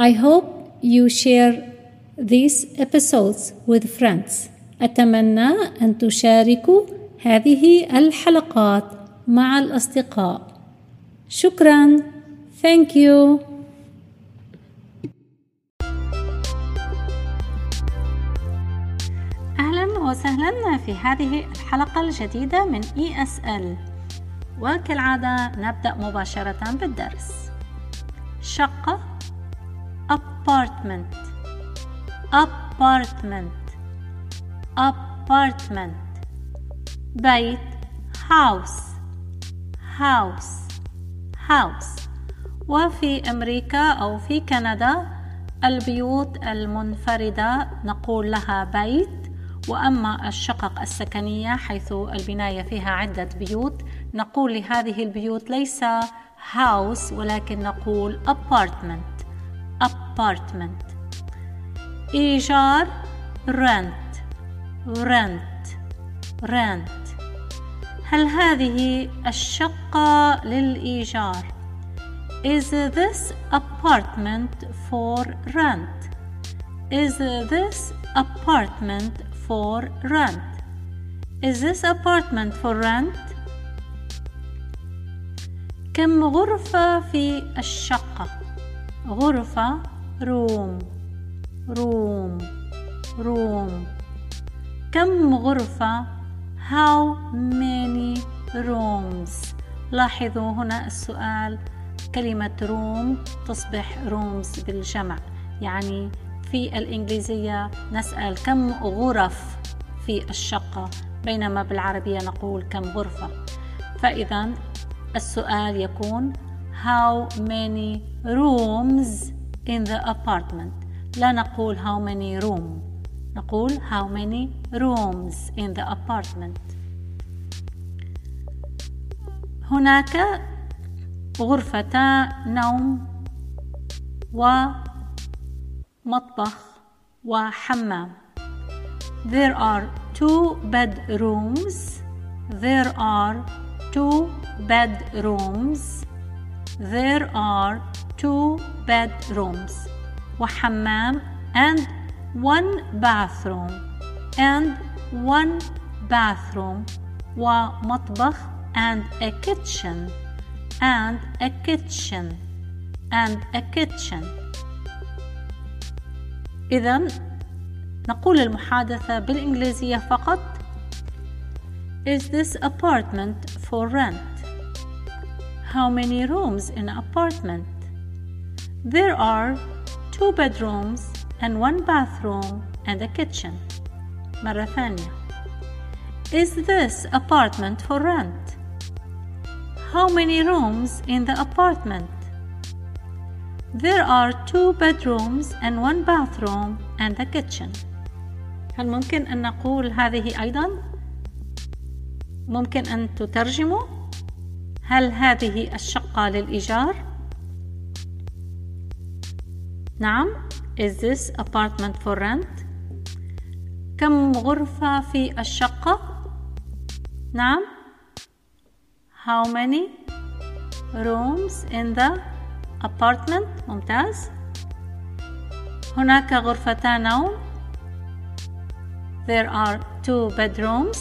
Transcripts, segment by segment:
I hope you share these episodes with friends. أتمنى أن تشاركوا هذه الحلقات مع الأصدقاء. شكرا. Thank you. أهلا وسهلا في هذه الحلقة الجديدة من ESL وكالعادة نبدأ مباشرة بالدرس شقة apartment. Apartment. Apartment. بيت house. House. House. وفي أمريكا أو في كندا البيوت المنفردة نقول لها بيت. وأما الشقق السكنية حيث البناية فيها عدة بيوت نقول لهذه البيوت ليس house ولكن نقول apartment. Apartment إيجار rent rent rent هل هذه الشقة للإيجار Is this apartment for rent? Is this apartment for rent? Is this apartment for rent? كم غرفة في الشقة؟ غرفة room room room كم غرفة؟ How many rooms لاحظوا هنا السؤال. كلمة روم تصبح رومز بالجمع. يعني في الإنجليزية نسأل كم غرف في الشقة؟ بينما بالعربية نقول كم غرفة. فإذا السؤال يكون how many rooms in the apartment لا نقول how many room نقول how many rooms in the apartment هناك غرفتا نوم ومطبخ وحمام There are two bedrooms There are two bedrooms There are two bedrooms وحمام and one bathroom and one bathroom ومطبخ and a kitchen and a kitchen and a kitchen إذا نقول المحادثة بالإنجليزية فقط Is this apartment for rent? How many rooms in apartment? There are two bedrooms and one bathroom and a kitchen. مرة ثانية. Is this apartment for rent? How many rooms in the apartment? There are two bedrooms and one bathroom and a kitchen. هل ممكن أن نقول هذه أيضا؟ ممكن أن تترجموا؟ هل هذه الشقة للإيجار؟ نعم Is this apartment for rent? كم غرفة في الشقة؟ نعم How many rooms in the apartment ممتاز هناك غرفتان نوم There are two bedrooms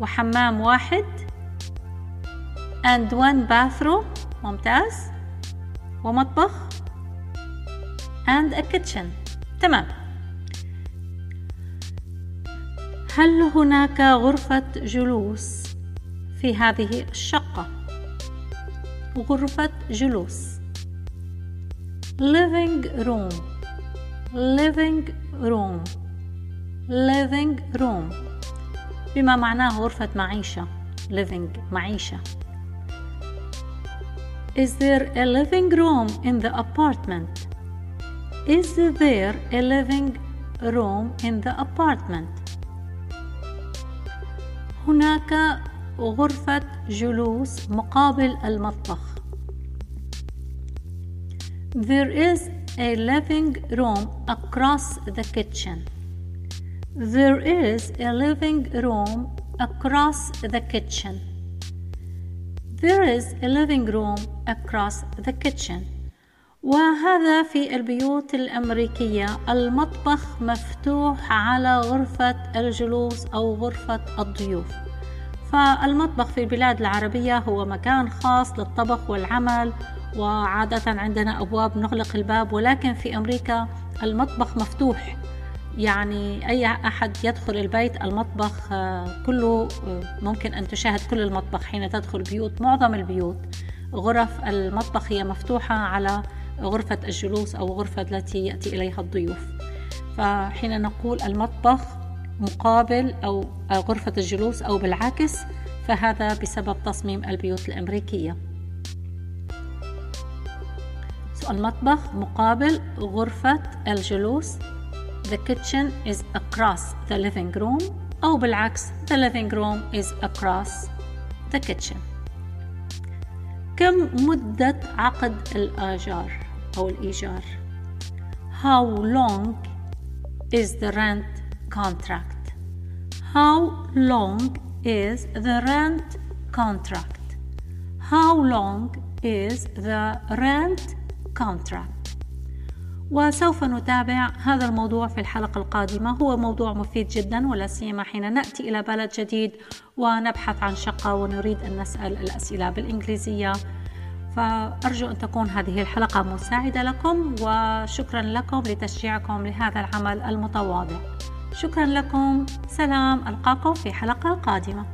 وحمام واحد and one bathroom ممتاز ومطبخ and a kitchen تمام هل هناك غرفة جلوس في هذه الشقة غرفة جلوس living room living room living room بما معناه غرفة معيشة living معيشة Is there a living room in the apartment? Is there a living room in the apartment? هناك غرفة جلوس مقابل المطبخ. There is a living room across the kitchen. There is a living room across the kitchen. There is a living room across the kitchen. وهذا في البيوت الأمريكية. المطبخ مفتوح على غرفة الجلوس أو غرفة الضيوف. فالمطبخ في البلاد العربية هو مكان خاص للطبخ والعمل وعادة عندنا أبواب نغلق الباب ولكن في أمريكا المطبخ مفتوح. يعني أي أحد يدخل البيت المطبخ آه، كله آه، ممكن أن تشاهد كل المطبخ حين تدخل بيوت معظم البيوت. غرف المطبخ هي مفتوحة على غرفة الجلوس أو غرفة التي يأتي إليها الضيوف. فحين نقول المطبخ مقابل أو غرفة الجلوس أو بالعكس فهذا بسبب تصميم البيوت الأمريكية. المطبخ مقابل غرفة الجلوس. The kitchen is across the living room أو بالعكس The living room is across the kitchen. كم مدة عقد الآجار أو الإيجار How long is the rent contract How long is the rent contract How long is the rent contract وسوف نتابع هذا الموضوع في الحلقة القادمة. هو موضوع مفيد جدا ولا سيما حين نأتي إلى بلد جديد ونبحث عن شقة ونريد أن نسأل الأسئلة بالإنجليزية. فأرجو أن تكون هذه الحلقة مساعدة لكم وشكرا لكم لتشجيعكم لهذا العمل المتواضع. شكرا لكم. سلام. ألقاكم في حلقة قادمة.